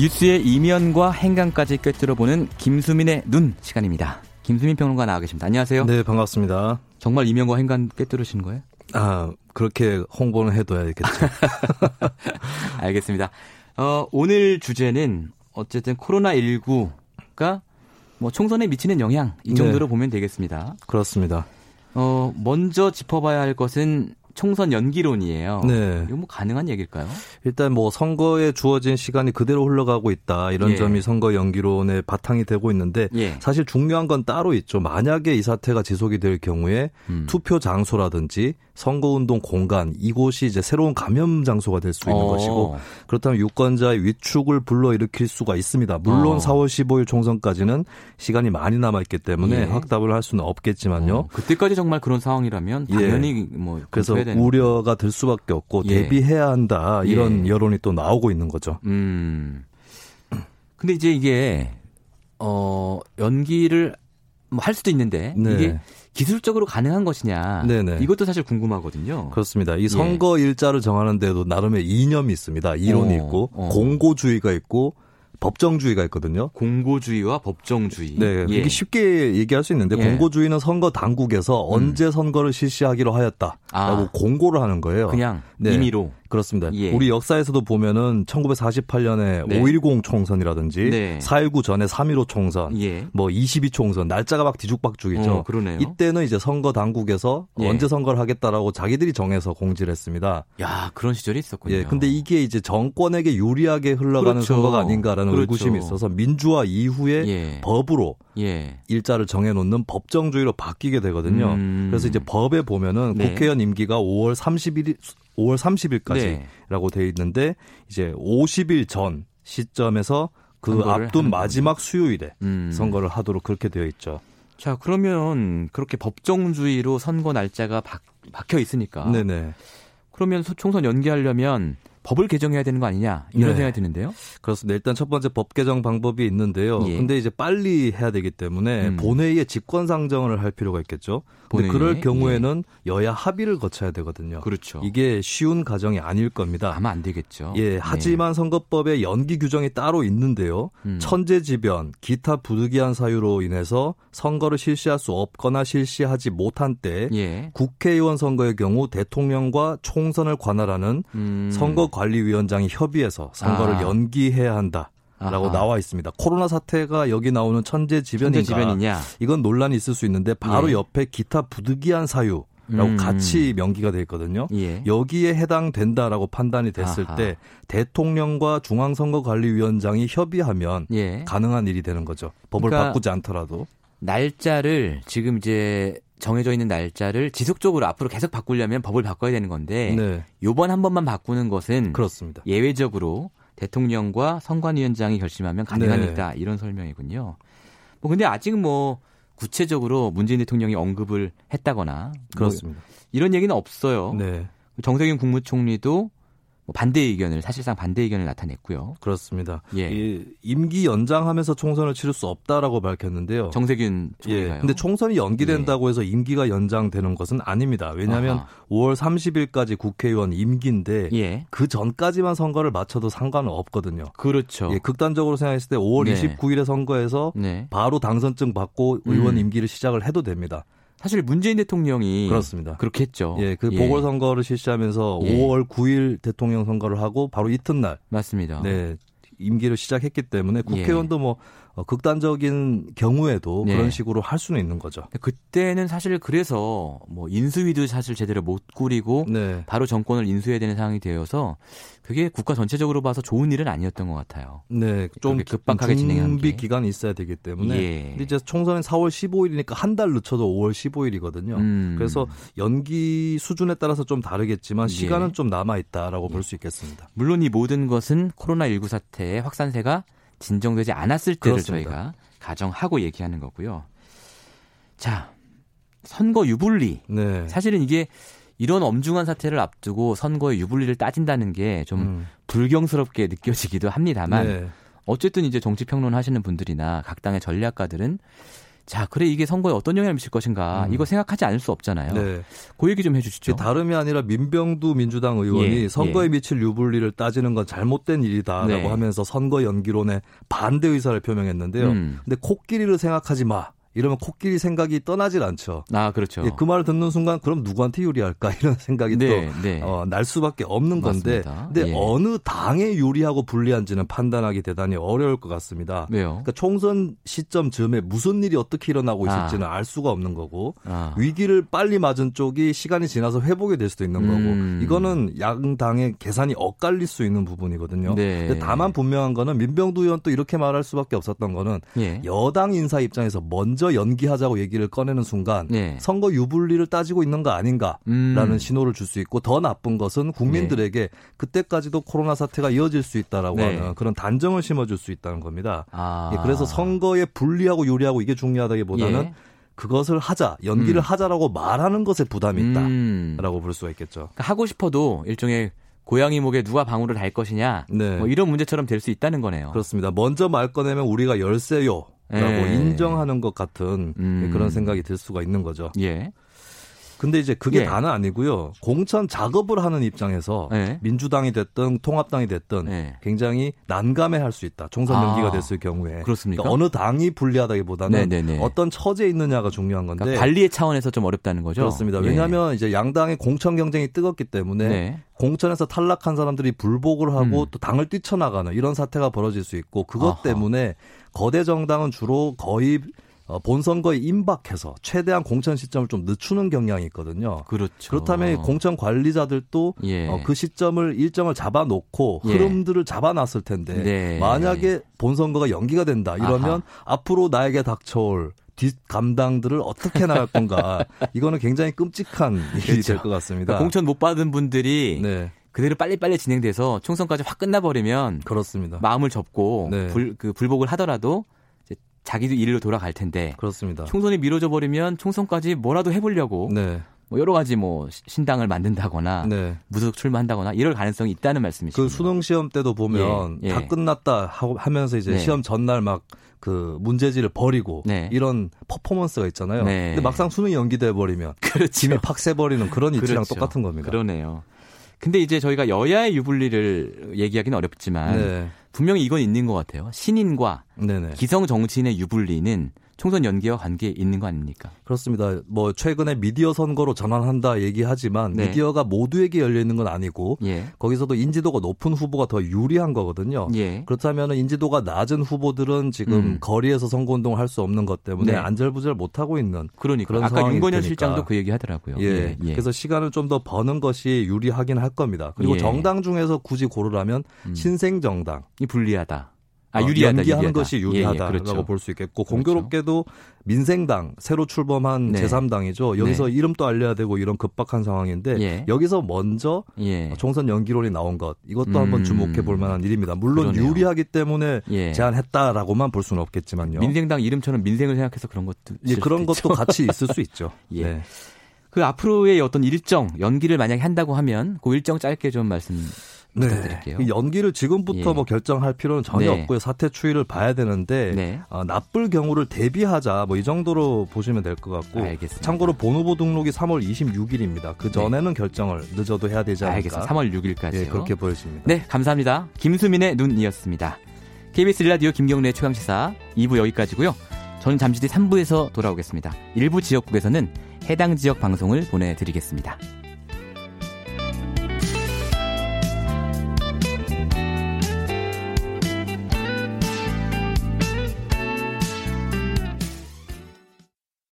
뉴스의 이면과 행간까지 꿰뚫어보는 김수민의 눈 시간입니다. 김수민 평론가 나와 계십니다. 안녕하세요. 네, 반갑습니다. 정말 이면과 행간 꿰뚫으시는 거예요? 아, 그렇게 홍보는 해둬야겠죠. 알겠습니다. 어, 오늘 주제는 어쨌든 코로나19가 뭐 총선에 미치는 영향 이 정도로 네. 보면 되겠습니다. 그렇습니다. 어, 먼저 짚어봐야 할 것은 총선 연기론이에요. 네. 이거 뭐 가능한 얘기일까요? 일단 뭐 선거에 주어진 시간이 그대로 흘러가고 있다. 이런 예. 점이 선거 연기론의 바탕이 되고 있는데 예. 사실 중요한 건 따로 있죠. 만약에 이 사태가 지속이 될 경우에 음. 투표 장소라든지 선거운동 공간 이곳이 이제 새로운 감염 장소가 될 수 있는 어. 것이고 그렇다면 유권자의 위축을 불러일으킬 수가 있습니다. 물론 어. 4월 15일 총선까지는 시간이 많이 남아 있기 때문에 예. 확답을 할 수는 없겠지만요. 어, 그때까지 정말 그런 상황이라면 예. 당연히 뭐 그래서 우려가 들 수밖에 없고 예. 대비해야 한다 이런 예. 여론이 또 나오고 있는 거죠. 음. 근데 이제 이게 어 연기를 뭐 할 수도 있는데 네. 이게 기술적으로 가능한 것이냐 네네. 이것도 사실 궁금하거든요. 그렇습니다. 이 선거 일자를 정하는 데도 나름의 이념이 있습니다. 이론이 어, 있고 어. 공고주의가 있고 법정주의가 있거든요. 공고주의와 법정주의. 네, 예. 이게 쉽게 얘기할 수 있는데 예. 공고주의는 선거 당국에서 언제 선거를 실시하기로 하였다라고 아. 공고를 하는 거예요. 그냥 네. 임의로. 그렇습니다. 예. 우리 역사에서도 보면은 1948년에 네. 5.10 총선이라든지 네. 4.19 전에 3.15 총선, 예. 뭐22 총선, 날짜가 막 뒤죽박죽이죠. 어, 그러네요. 이때는 이제 선거 당국에서 예. 언제 선거를 하겠다라고 자기들이 정해서 공지를 했습니다. 야 그런 시절이 있었군요. 예, 근데 이게 이제 정권에게 유리하게 흘러가는 그렇죠. 선거가 아닌가라는 그렇죠. 의구심이 있어서 민주화 이후에 예. 법으로 예. 일자를 정해놓는 법정주의로 바뀌게 되거든요. 음. 그래서 이제 법에 보면은 네. 국회의원 임기가 5월 30일, 5월 30일까지라고 네. 돼 있는데 이제 50일 전 시점에서 그 앞둔 마지막 수요일에 음. 선거를 하도록 그렇게 되어 있죠. 자 그러면 그렇게 법정주의로 선거 날짜가 박, 박혀 있으니까. 네네. 그러면 소- 총선 연기하려면 법을 개정해야 되는 거 아니냐 이런 네. 생각이 드는데요. 그렇습니다. 일단 첫 번째 법 개정 방법이 있는데요. 예. 근데 이제 빨리 해야 되기 때문에 음. 본회의에 직권 상정을 할 필요가 있겠죠. 근데? 그럴 경우에는 여야 합의를 거쳐야 되거든요. 그렇죠. 이게 쉬운 과정이 아닐 겁니다. 아마 안 되겠죠. 예, 하지만 선거법에 연기 규정이 따로 있는데요. 음. 천재지변, 기타 부득이한 사유로 인해서 선거를 실시할 수 없거나 실시하지 못한 때 예. 국회의원 선거의 경우 대통령과 총선을 관할하는 음. 선거 관리위원장이 협의해서 선거를 아. 연기해야 한다. 라고 아하. 나와 있습니다. 코로나 사태가 여기 나오는 천재지변인가? 천재지변이냐? 이건 논란이 있을 수 있는데 바로 예. 옆에 기타 부득이한 사유 라고 음. 같이 명기가 돼 있거든요. 예. 여기에 해당된다라고 판단이 됐을 아하. 때 대통령과 중앙선거관리위원장이 협의하면 예. 가능한 일이 되는 거죠. 법을 그러니까 바꾸지 않더라도. 날짜를 지금 이제 정해져 있는 날짜를 지속적으로 앞으로 계속 바꾸려면 법을 바꿔야 되는 건데 네, 요번 한 번만 바꾸는 것은 그렇습니다. 예외적으로 대통령과 선관위원장이 결심하면 가능한 네. 일이다 이런 설명이군요. 뭐 근데 아직 뭐 구체적으로 문재인 대통령이 언급을 했다거나 뭐 그렇습니다. 이런 얘기는 없어요. 네, 정세균 국무총리도 뭐 반대 의견을 사실상 반대 의견을 나타냈고요. 그렇습니다. 예. 이 임기 연장하면서 총선을 치를 수 없다라고 밝혔는데요. 정세균 예. 총리가요. 예. 근데 총선이 연기된다고 해서 임기가 연장되는 것은 아닙니다. 왜냐하면 아하. 5월 30일까지 국회의원 임기인데 예. 그 전까지만 선거를 마쳐도 상관은 없거든요. 그렇죠. 예, 극단적으로 생각했을 때 5월 네. 29일에 선거에서 네. 바로 당선증 받고 의원 음. 임기를 시작을 해도 됩니다. 사실 문재인 대통령이 그렇습니다. 그렇게 했죠. 예, 그 보궐 선거를 실시하면서 예. 5월 9일 대통령 선거를 하고 바로 이튿날 맞습니다. 네, 임기를 시작했기 때문에 예. 국회의원도 뭐 어, 극단적인 경우에도 네. 그런 식으로 할 수는 있는 거죠. 그때는 사실 그래서 뭐 인수위도 사실 제대로 못 꾸리고 네. 바로 정권을 인수해야 되는 상황이 되어서 그게 국가 전체적으로 봐서 좋은 일은 아니었던 것 같아요. 네, 좀 급박하게 진행한 준비 게. 기간이 있어야 되기 때문에. 예. 근데 이제 총선은 4월 15일이니까 한 달 늦춰도 5월 15일이거든요. 음. 그래서 연기 수준에 따라서 좀 다르겠지만 예. 시간은 좀 남아 있다라고 볼수 있겠습니다. 물론 이 모든 것은 코로나 19 사태의 확산세가 진정되지 않았을 때를 그렇습니다. 저희가 가정하고 얘기하는 거고요. 자, 선거 유불리. 네. 사실은 이게 이런 엄중한 사태를 앞두고 선거의 유불리를 따진다는 게좀 음. 불경스럽게 느껴지기도 합니다만 네. 어쨌든 이제 정치 평론 하시는 분들이나 각 당의 전략가들은 자, 그래 이게 선거에 어떤 영향을 미칠 것인가 음. 이거 생각하지 않을 수 없잖아요. 네. 그 얘기 좀 해주시죠. 다름이 아니라 민병두 민주당 의원이 예, 선거에 예. 미칠 유불리를 따지는 건 잘못된 일이다라고 네. 하면서 선거 연기론에 반대 의사를 표명했는데요. 음. 근데 코끼리를 생각하지 마. 이러면 코끼리 생각이 떠나질 않죠. 아, 그렇죠. 예, 그 말을 듣는 순간 그럼 누구한테 유리할까 이런 생각이 네, 또 네. 어, 날 수밖에 없는 건데 맞습니다. 근데 예. 어느 당에 유리하고 불리한지는 판단하기 대단히 어려울 것 같습니다. 왜요? 그러니까 총선 시점 즈음에 무슨 일이 어떻게 일어나고 아. 있을지는 알 수가 없는 거고 아. 위기를 빨리 맞은 쪽이 시간이 지나서 회복이 될 수도 있는 음. 거고 이거는 양당의 계산이 엇갈릴 수 있는 부분이거든요. 네. 다만 분명한 거는 민병두 의원 또 이렇게 말할 수밖에 없었던 거는 예. 여당 인사 입장에서 먼저 연기하자고 얘기를 꺼내는 순간 네. 선거 유불리를 따지고 있는 거 아닌가라는 음. 신호를 줄 수 있고 더 나쁜 것은 국민들에게 그때까지도 코로나 사태가 이어질 수 있다라고 네. 하는 그런 단정을 심어줄 수 있다는 겁니다. 아. 예, 그래서 선거에 불리하고 유리하고 이게 중요하다기보다는 예. 그것을 하자 연기를 음. 하자라고 말하는 것에 부담이 음. 있다라고 볼 수가 있겠죠. 그러니까 하고 싶어도 일종의 고양이 목에 누가 방울을 달 것이냐 네. 뭐 이런 문제처럼 될 수 있다는 거네요. 그렇습니다. 먼저 말 꺼내면 우리가 열세요라고 예. 인정하는 것 같은 음. 그런 생각이 들 수가 있는 거죠. 예. 근데 이제 그게 예. 다는 아니고요. 공천 작업을 하는 입장에서 예. 민주당이 됐든 통합당이 됐든 예. 굉장히 난감해 할 수 있다. 총선 아. 연기가 됐을 경우에. 그렇습니까? 그러니까 어느 당이 불리하다기보다는 네네네. 어떤 처지에 있느냐가 중요한 건데. 그러니까 관리의 차원에서 좀 어렵다는 거죠. 그렇습니다. 예. 왜냐하면 이제 양당의 공천 경쟁이 뜨겁기 때문에 네. 공천에서 탈락한 사람들이 불복을 하고 음. 또 당을 뛰쳐나가는 이런 사태가 벌어질 수 있고 그것 아하. 때문에 거대 정당은 주로 거의 어, 본선거에 임박해서 최대한 공천 시점을 좀 늦추는 경향이 있거든요. 그렇죠. 그렇다면 공천 관리자들도 예. 어, 그 시점을 일정을 잡아놓고 예. 흐름들을 잡아놨을 텐데 네. 만약에 본선거가 연기가 된다 이러면 앞으로 나에게 닥쳐올 뒷 감당들을 어떻게 나갈 건가 이거는 굉장히 끔찍한 일이 될것 같습니다. 그러니까 공천 못 받은 분들이 네 그대로 빨리빨리 진행돼서 총선까지 확 끝나버리면 그렇습니다. 마음을 접고 네. 불, 그 불복을 하더라도 자기도 일로 돌아갈 텐데 그렇습니다. 총선이 미뤄져 버리면 총선까지 뭐라도 해보려고 네, 뭐 여러 가지 뭐 시- 신당을 만든다거나 네. 무소속 출마한다거나 이럴 가능성이 있다는 말씀이시죠. 그 수능 시험 때도 보면 예, 예. 다 끝났다 하고 하면서 이제 네. 시험 전날 막 그 문제지를 버리고 네. 이런 퍼포먼스가 있잖아요. 네. 근데 막상 수능이 연기돼 버리면 그렇죠. 짐이 팍세 버리는 그런 이치랑 그렇죠. 똑같은 겁니다. 그러네요. 근데 이제 저희가 여야의 유불리를 얘기하기는 어렵지만 네, 분명히 이건 있는 것 같아요. 신인과 네네. 기성 정치인의 유불리는 총선 연기와 관계 있는 거 아닙니까? 그렇습니다. 뭐 최근에 미디어 선거로 전환한다 얘기하지만 네. 미디어가 모두에게 열려 있는 건 아니고 예. 거기서도 인지도가 높은 후보가 더 유리한 거거든요. 예. 그렇다면 인지도가 낮은 후보들은 지금 음. 거리에서 선거 운동을 할 수 없는 것 때문에 네. 안절부절 못 하고 있는 그러니까 그런 아까 윤건현. 실장도 그 얘기 하더라고요. 예. 그래서 시간을 좀 더 버는 것이 유리하긴 할 겁니다. 그리고 예. 정당 중에서 굳이 고르라면 음. 신생 정당 이 불리하다. 아 어, 유리하다. 연기하는 유리하다. 것이 예, 예, 유리하다라고 그렇죠. 볼수 있겠고 그렇죠. 공교롭게도 민생당 새로 출범한 네. 제3당이죠. 여기서 네. 이름도 알려야 되고 이런 급박한 상황인데 예. 여기서 먼저 예. 총선 연기론이 나온 것 이것도 음. 한번 주목해 볼 만한 일입니다. 물론 그러네요. 유리하기 때문에 예. 제안했다라고만 볼 수는 없겠지만요. 민생당 이름처럼 민생을 생각해서 그런 것도 예, 그런 것도 있죠. 같이 있을 수 있죠. 예. 네. 그 앞으로의 어떤 일정 연기를 만약에 한다고 하면 그 일정 짧게 좀 말씀 부탁드릴게요. 그 연기를 지금부터 예. 뭐 결정할 필요는 전혀 네. 없고요. 사태 추이를 봐야 되는데 네. 어, 나쁠 경우를 대비하자 뭐 이 정도로 보시면 될 것 같고 알겠습니다. 참고로 본 후보 등록이 3월 26일입니다. 그 전에는 결정을 늦어도 해야 되지 않을까? 알겠습니다. 3월 6일까지요. 예, 그렇게 보여집니다. 네, 감사합니다. 김수민의 눈이었습니다. KBS 일라디오 김경래 최강시사 2부 여기까지고요. 저는 잠시 뒤 3부에서 돌아오겠습니다. 일부 지역국에서는 해당 지역 방송을 보내드리겠습니다.